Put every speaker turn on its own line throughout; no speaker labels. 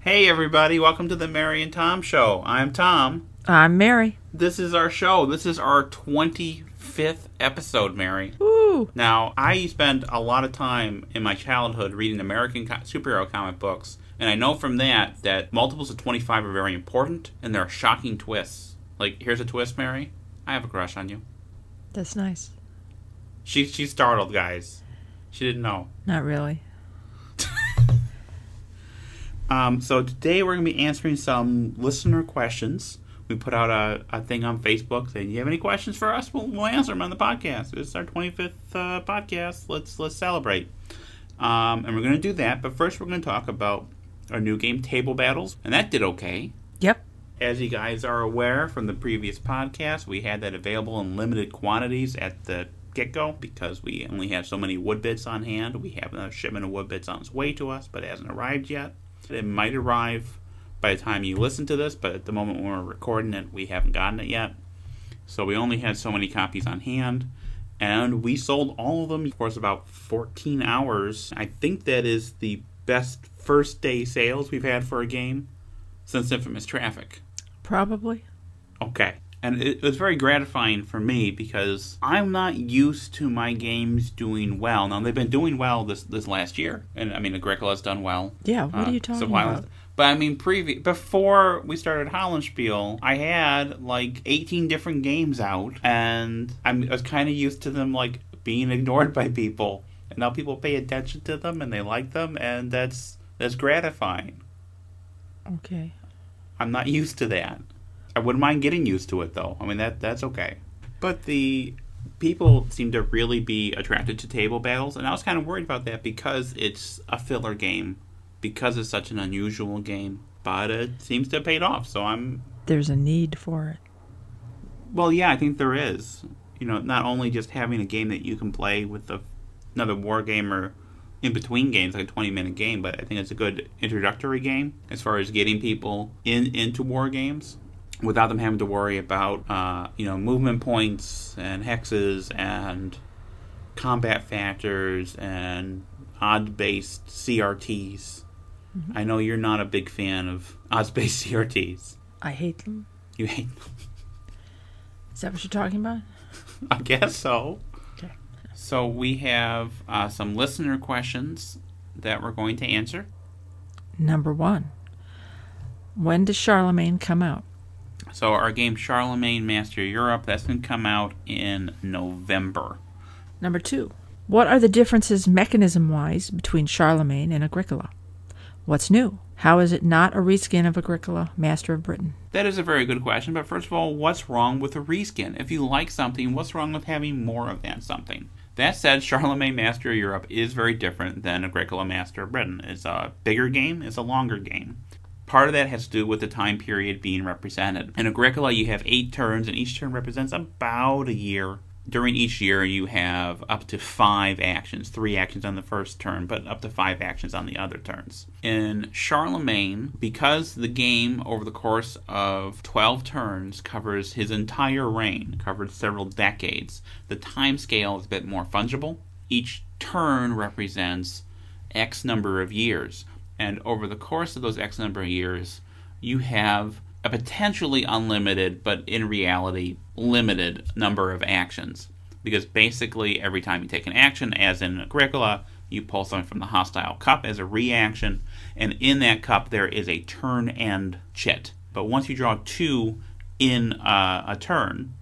Hey, everybody, welcome to the Mary and Tom Show. I'm Tom.
I'm Mary.
This is our show. This is our 25th episode, Mary.
Woo!
Now, I spent a lot of time in my childhood reading American co- superhero comic books, and I know from that that multiples of 25 are very important, and there are shocking twists. Like, here's a twist, Mary. I have a crush on you.
That's nice.
She, she's startled, guys. She didn't know.
Not really.
Um, so today we're going to be answering some listener questions. We put out a, a thing on Facebook saying, "You have any questions for us? We'll, we'll answer them on the podcast. It's our 25th uh, podcast. Let's let's celebrate." Um, and we're going to do that. But first, we're going to talk about our new game, Table Battles, and that did okay.
Yep.
As you guys are aware from the previous podcast, we had that available in limited quantities at the get go because we only have so many wood bits on hand. We have a shipment of wood bits on its way to us, but it hasn't arrived yet. It might arrive by the time you listen to this, but at the moment when we're recording it, we haven't gotten it yet. So we only had so many copies on hand, and we sold all of them. Of course, about 14 hours. I think that is the best first day sales we've had for a game since Infamous Traffic.
Probably.
Okay. And it was very gratifying for me because I'm not used to my games doing well. Now they've been doing well this this last year, and I mean Agricola has done well.
Yeah. What
Uh,
are you talking
so
about?
But I mean, previ- before we started Hollandspiel, I had like 18 different games out, and I'm, I was kind of used to them like being ignored by people, and now people pay attention to them and they like them, and that's that's gratifying.
Okay.
I'm not used to that. I wouldn't mind getting used to it though. I mean that that's okay. But the people seem to really be attracted to table battles, and I was kind of worried about that because it's a filler game, because it's such an unusual game. But it seems to have paid off, so I'm
There's a need for it.
well. Yeah, I think there is. You know, not only just having a game that you can play with a, another war game or in between games, like a 20 minute game, but I think it's a good introductory game as far as getting people in into war games without them having to worry about uh, you know movement points and hexes and combat factors and odd based CRTs. I know you're not a big fan of odds based CRTs.
I hate them.
You hate them.
Is that what you're talking about?
I guess so.
Okay.
So we have uh, some listener questions that we're going to answer.
Number one. When does Charlemagne come out?
So our game Charlemagne Master Europe that's going to come out in November.
Number two. What are the differences mechanism wise between Charlemagne and Agricola? What's new? How is it not a reskin of Agricola, Master of Britain?
That is a very good question, but first of all, what's wrong with a reskin? If you like something, what's wrong with having more of that something? That said, Charlemagne Master of Europe is very different than Agricola Master of Britain. It's a bigger game, it's a longer game. Part of that has to do with the time period being represented. In Agricola, you have eight turns, and each turn represents about a year. During each year, you have up to five actions, three actions on the first turn, but up to five actions on the other turns. In Charlemagne, because the game over the course of 12 turns covers his entire reign, covers several decades, the time scale is a bit more fungible. Each turn represents X number of years. And over the course of those X number of years, you have a potentially unlimited, but in reality, limited number of actions. Because basically, every time you take an action, as in Agricola, you pull something from the hostile cup as a reaction, and in that cup there is a turn and chit. But once you draw two in uh, a turn,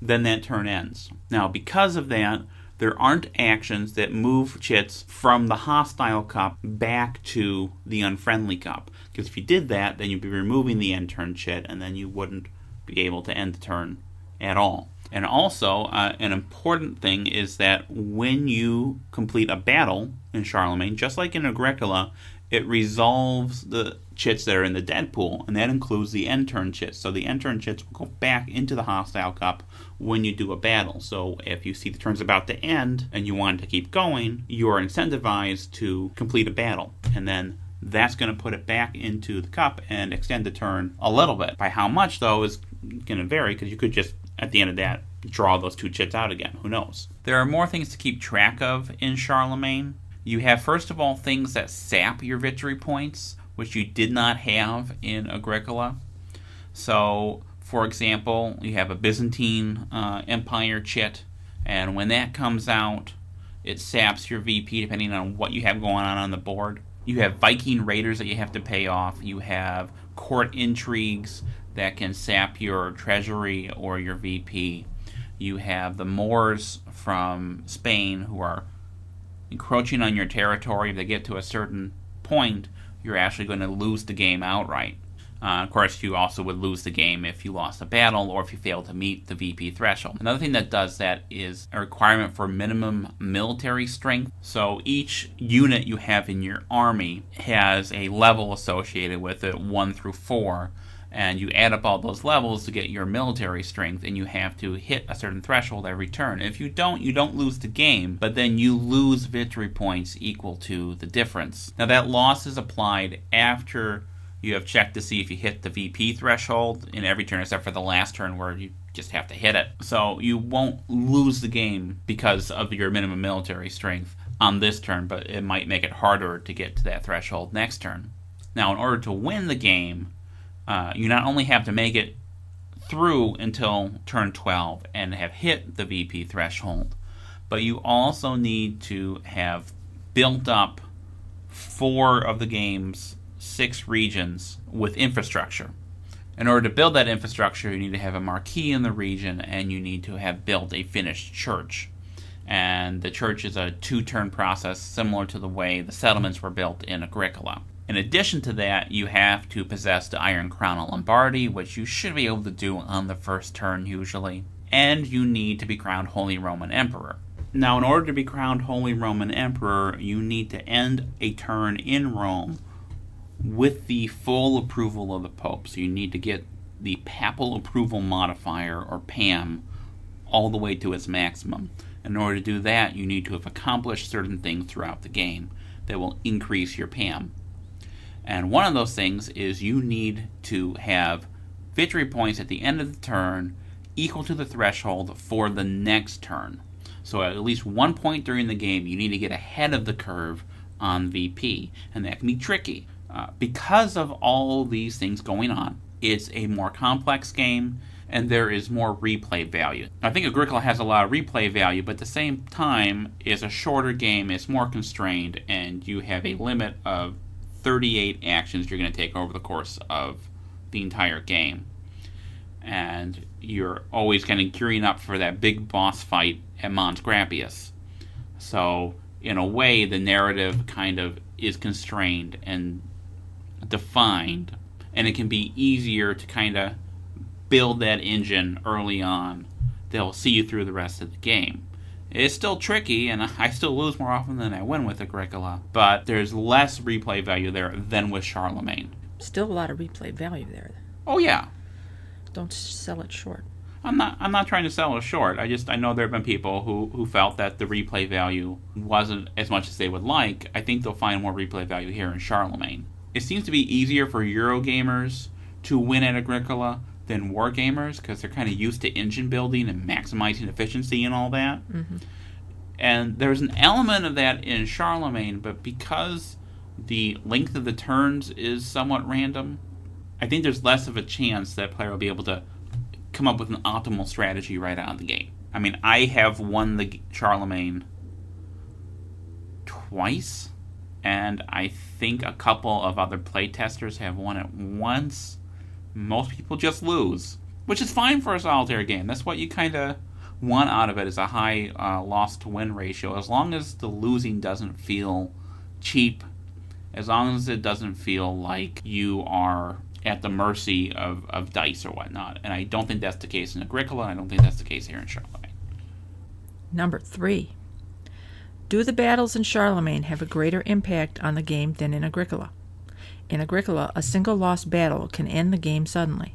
then that turn ends. Now, because of that, there aren't actions that move chits from the hostile cup back to the unfriendly cup. Because if you did that, then you'd be removing the end turn chit, and then you wouldn't be able to end the turn at all. And also, uh, an important thing is that when you complete a battle in Charlemagne, just like in Agricola, it resolves the chits that are in the dead pool, and that includes the end turn chits. So the end turn chits will go back into the hostile cup when you do a battle. So if you see the turn's about to end and you want to keep going, you are incentivized to complete a battle. And then that's going to put it back into the cup and extend the turn a little bit. By how much, though, is going to vary because you could just, at the end of that, draw those two chits out again. Who knows? There are more things to keep track of in Charlemagne. You have, first of all, things that sap your victory points. which you did not have in Agricola. So, for example, you have a Byzantine uh, Empire chit, and when that comes out, it saps your VP depending on what you have going on on the board. You have Viking raiders that you have to pay off. You have court intrigues that can sap your treasury or your VP. You have the Moors from Spain who are encroaching on your territory. If they get to a certain point, you're actually going to lose the game outright. Uh, of course, you also would lose the game if you lost a battle or if you failed to meet the VP threshold. Another thing that does that is a requirement for minimum military strength. So each unit you have in your army has a level associated with it, 1 through 4 and you add up all those levels to get your military strength and you have to hit a certain threshold every turn if you don't you don't lose the game but then you lose victory points equal to the difference now that loss is applied after you have checked to see if you hit the VP threshold in every turn except for the last turn where you just have to hit it. So you won't lose the game because of your minimum military strength on this turn, but it might make it harder to get to that threshold next turn. Now, in order to win the game, uh, you not only have to make it through until turn 12 and have hit the VP threshold, but you also need to have built up four of the game's six regions with infrastructure. In order to build that infrastructure, you need to have a marquee in the region and you need to have built a finished church. And the church is a two turn process similar to the way the settlements were built in Agricola. In addition to that, you have to possess the Iron Crown of Lombardy, which you should be able to do on the first turn usually. And you need to be crowned Holy Roman Emperor. Now, in order to be crowned Holy Roman Emperor, you need to end a turn in Rome with the full approval of the Pope. So you need to get the papal approval modifier, or PAM, all the way to its maximum. In order to do that, you need to have accomplished certain things throughout the game that will increase your PAM. And one of those things is you need to have victory points at the end of the turn equal to the threshold for the next turn. So at least one point during the game, you need to get ahead of the curve on VP, and that can be tricky. Uh, because of all these things going on, it's a more complex game and there is more replay value. I think Agricola has a lot of replay value, but at the same time, it's a shorter game, it's more constrained, and you have a limit of 38 actions you're going to take over the course of the entire game. And you're always kind of gearing up for that big boss fight at Mons Graupius. So, in a way, the narrative kind of is constrained and defined, and it can be easier to kind of build that engine early on that'll see you through the rest of the game. It's still tricky, and I still lose more often than I win with Agricola, but there's less replay value there than with Charlemagne.
Still a lot of replay value there.
Oh yeah.
Don't sell it short.
I'm not. I'm not trying to sell it short. I just I know there have been people who who felt that the replay value wasn't as much as they would like. I think they'll find more replay value here in Charlemagne. It seems to be easier for Eurogamers to win at Agricola than wargamers because they're kind of used to engine building and maximizing efficiency and all that.
Mm-hmm.
And there's an element of that in Charlemagne, but because the length of the turns is somewhat random, I think there's less of a chance that player will be able to come up with an optimal strategy right out of the gate. I mean, I have won the Charlemagne twice, and I think a couple of other playtesters have won it once most people just lose, which is fine for a solitaire game. That's what you kind of want out of it is a high uh, loss to win ratio. As long as the losing doesn't feel cheap, as long as it doesn't feel like you are at the mercy of, of dice or whatnot. And I don't think that's the case in Agricola, and I don't think that's the case here in Charlemagne.
Number three. Do the battles in Charlemagne have a greater impact on the game than in Agricola? In Agricola, a single lost battle can end the game suddenly.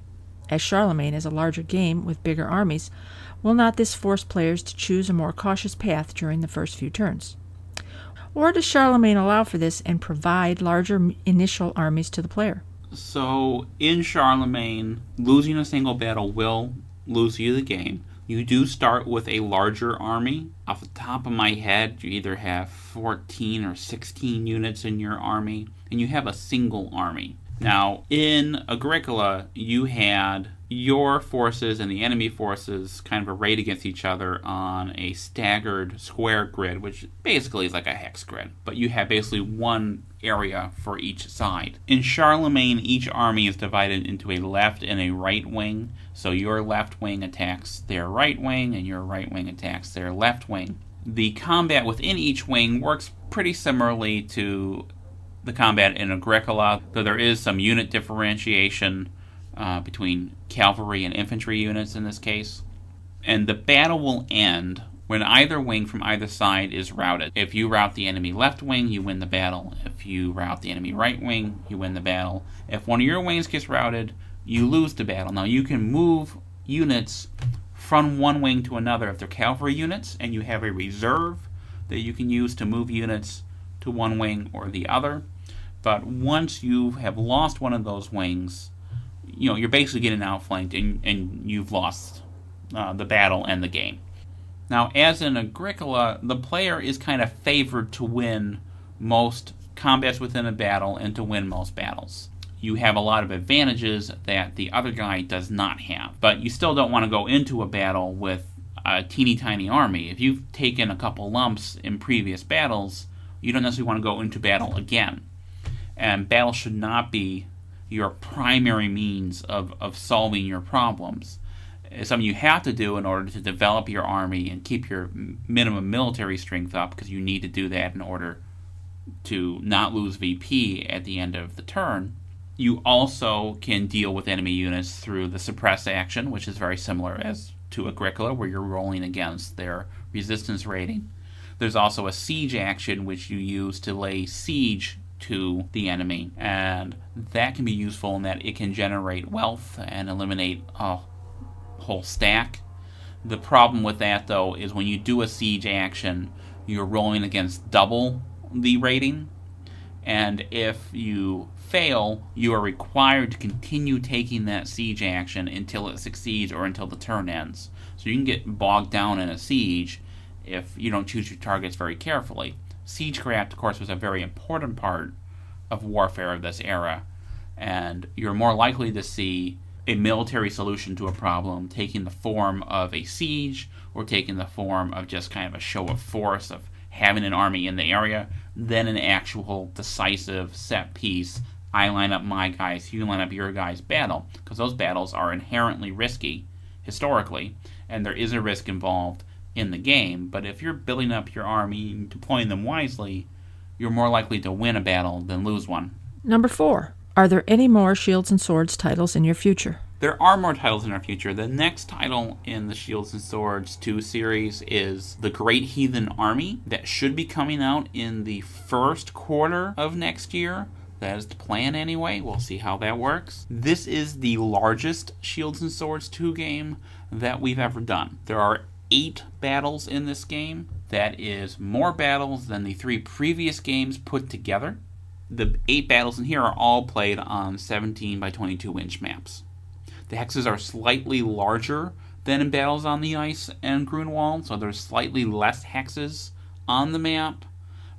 As Charlemagne is a larger game with bigger armies, will not this force players to choose a more cautious path during the first few turns? Or does Charlemagne allow for this and provide larger initial armies to the player?
So, in Charlemagne, losing a single battle will lose you the game. You do start with a larger army. Off the top of my head, you either have 14 or 16 units in your army and you have a single army. Now, in Agricola, you had your forces and the enemy forces kind of arrayed against each other on a staggered square grid, which basically is like a hex grid, but you have basically one area for each side. In Charlemagne, each army is divided into a left and a right wing, so your left wing attacks their right wing, and your right wing attacks their left wing. The combat within each wing works pretty similarly to the combat in Agricola, though there is some unit differentiation uh, between cavalry and infantry units in this case. And the battle will end when either wing from either side is routed. If you rout the enemy left wing, you win the battle. If you rout the enemy right wing, you win the battle. If one of your wings gets routed, you lose the battle. Now you can move units from one wing to another if they're cavalry units, and you have a reserve that you can use to move units to one wing or the other. But once you have lost one of those wings, you know you're basically getting outflanked and, and you've lost uh, the battle and the game. Now, as in Agricola, the player is kind of favored to win most combats within a battle and to win most battles. You have a lot of advantages that the other guy does not have, but you still don't want to go into a battle with a teeny tiny army. If you've taken a couple lumps in previous battles, you don't necessarily want to go into battle again. And battle should not be your primary means of, of solving your problems. It's something you have to do in order to develop your army and keep your minimum military strength up because you need to do that in order to not lose VP at the end of the turn. You also can deal with enemy units through the suppress action, which is very similar as to Agricola, where you're rolling against their resistance rating. There's also a siege action, which you use to lay siege to the enemy, and that can be useful in that it can generate wealth and eliminate a whole stack. The problem with that, though, is when you do a siege action, you're rolling against double the rating, and if you fail, you are required to continue taking that siege action until it succeeds or until the turn ends. So you can get bogged down in a siege if you don't choose your targets very carefully. Siegecraft, of course, was a very important part of warfare of this era, and you're more likely to see a military solution to a problem taking the form of a siege or taking the form of just kind of a show of force of having an army in the area than an actual decisive set piece. I line up my guys, you line up your guys battle, because those battles are inherently risky historically, and there is a risk involved in the game. But if you're building up your army and deploying them wisely, you're more likely to win a battle than lose one.
Number four. Are there any more Shields and Swords titles in your future?
There are more titles in our future. The next title in the Shields and Swords 2 series is The Great Heathen Army, that should be coming out in the first quarter of next year. That is the plan anyway. We'll see how that works. This is the largest Shields and Swords 2 game that we've ever done. There are eight battles in this game. That is more battles than the three previous games put together. The eight battles in here are all played on 17 by 22 inch maps. The hexes are slightly larger than in Battles on the Ice and Grunwald, so there's slightly less hexes on the map,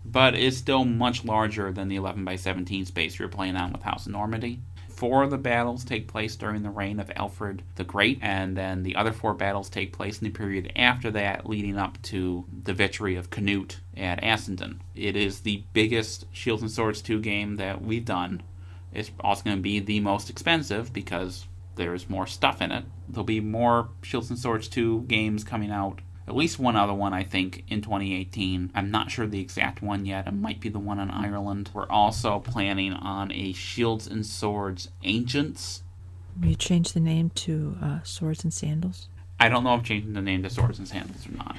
but it's still much larger than the 11 by 17 space you're playing on with House of Normandy. Four of the battles take place during the reign of Alfred the Great, and then the other four battles take place in the period after that, leading up to the victory of Canute at Assandun. It is the biggest Shields and Swords 2 game that we've done. It's also going to be the most expensive because there's more stuff in it. There'll be more Shields and Swords 2 games coming out. At least one other one, I think, in 2018. I'm not sure the exact one yet. It might be the one in Ireland. We're also planning on a Shields and Swords Ancients.
Will you change the name to uh, Swords and Sandals?
I don't know if changing the name to Swords and Sandals or not.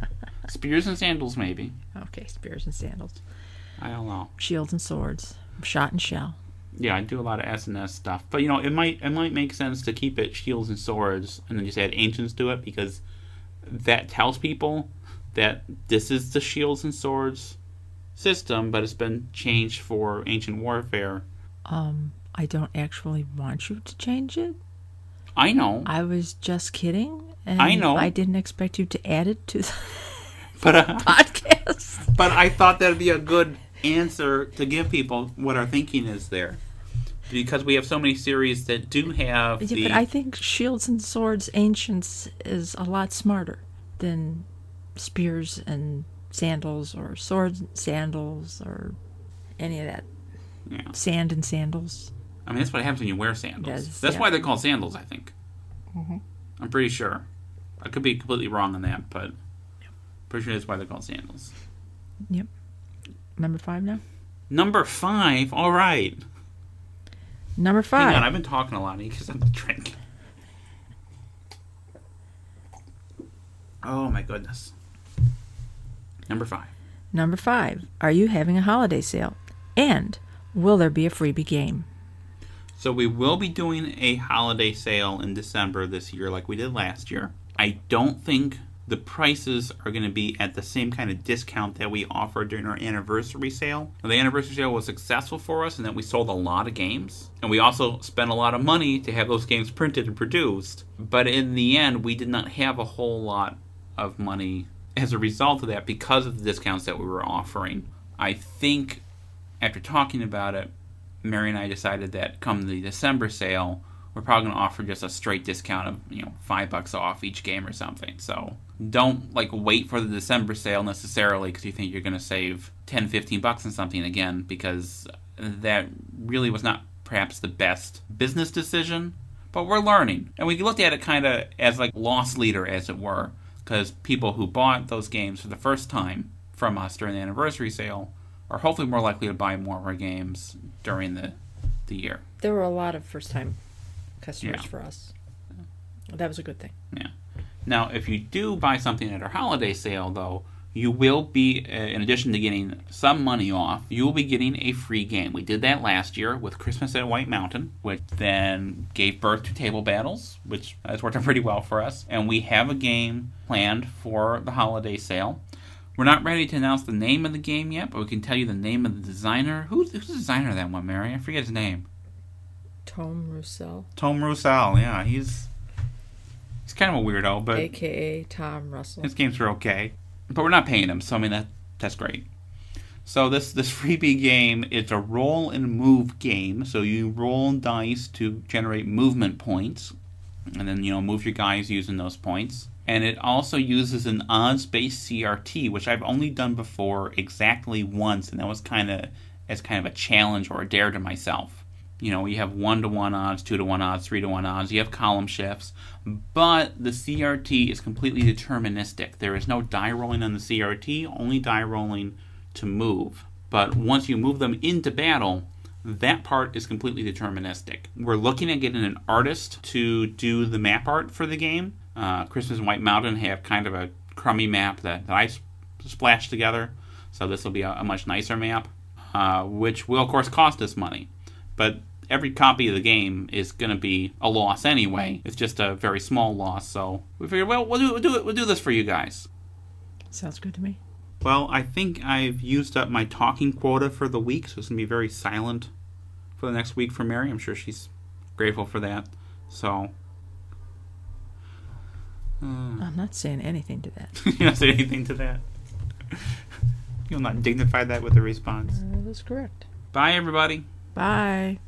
Spears and Sandals, maybe.
Okay, Spears and Sandals.
I don't know.
Shields and Swords. Shot and Shell.
Yeah, I do a lot of S and S stuff, but you know, it might it might make sense to keep it shields and swords, and then just add ancients to it because that tells people that this is the shields and swords system, but it's been changed for ancient warfare.
Um, I don't actually want you to change it.
I know,
I was just kidding. And
I know.
I didn't expect you to add it to the
but uh,
podcast.
but I thought that'd be a good answer to give people what our thinking is there. Because we have so many series that do have
Yeah,
the
but I think Shields and Swords Ancients is a lot smarter than Spears and Sandals or Swords and Sandals or any of that.
Yeah.
Sand and Sandals.
I mean, that's what happens when you wear sandals. That's
yeah.
why they're called sandals, I think.
Mm-hmm.
I'm pretty sure. I could be completely wrong on that, but pretty sure that's why they're called sandals.
Yep. Number five now?
Number five. All right.
Number
Hang on,
five.
I've been talking a lot because I'm drinking. Oh my goodness. Number five.
Number five. Are you having a holiday sale? And will there be a freebie game?
So we will be doing a holiday sale in December this year, like we did last year. I don't think the prices are going to be at the same kind of discount that we offered during our anniversary sale. The anniversary sale was successful for us in that we sold a lot of games, and we also spent a lot of money to have those games printed and produced. But in the end, we did not have a whole lot of money as a result of that because of the discounts that we were offering. I think after talking about it, Mary and I decided that come the December sale, we're probably going to offer just a straight discount of you know five bucks off each game or something. So don't like wait for the December sale necessarily because you think you're going to save 10, 15 bucks on something again because that really was not perhaps the best business decision. But we're learning, and we looked at it kind of as like loss leader, as it were, because people who bought those games for the first time from us during the anniversary sale are hopefully more likely to buy more of our games during the the year.
There were a lot of first time customers
Yeah.
for us. That was a good thing.
Yeah. Now, if you do buy something at our holiday sale, though, you will be, uh, in addition to getting some money off, you will be getting a free game. We did that last year with Christmas at White Mountain, which then gave birth to Table Battles, which has worked out pretty well for us. And we have a game planned for the holiday sale. We're not ready to announce the name of the game yet, but we can tell you the name of the designer. Who's, who's the designer of that one, Mary? I forget his name.
Tom Russell.
Tom Russell, Yeah, he's he's kind of a weirdo, but
aka Tom Russell.
his games are okay, but we're not paying him, so I mean that that's great. So this this freebie game it's a roll and move game. So you roll dice to generate movement points, and then you know move your guys using those points. And it also uses an odds-based CRT, which I've only done before exactly once, and that was kind of as kind of a challenge or a dare to myself. You know, you have one to one odds, two to one odds, three to one odds. You have column shifts, but the CRT is completely deterministic. There is no die rolling on the CRT, only die rolling to move. But once you move them into battle, that part is completely deterministic. We're looking at getting an artist to do the map art for the game. Uh, Christmas and White Mountain have kind of a crummy map that, that I splashed together, so this will be a, a much nicer map, uh, which will, of course, cost us money. But every copy of the game is going to be a loss anyway. It's just a very small loss, so we figured, well, we'll do, we'll do it. We'll do this for you guys.
Sounds good to me.
Well, I think I've used up my talking quota for the week, so it's going to be very silent for the next week for Mary. I'm sure she's grateful for that. So, uh,
I'm not saying anything to that.
You're not saying anything to that? You'll not dignify that with a response.
That is correct.
Bye, everybody.
Bye.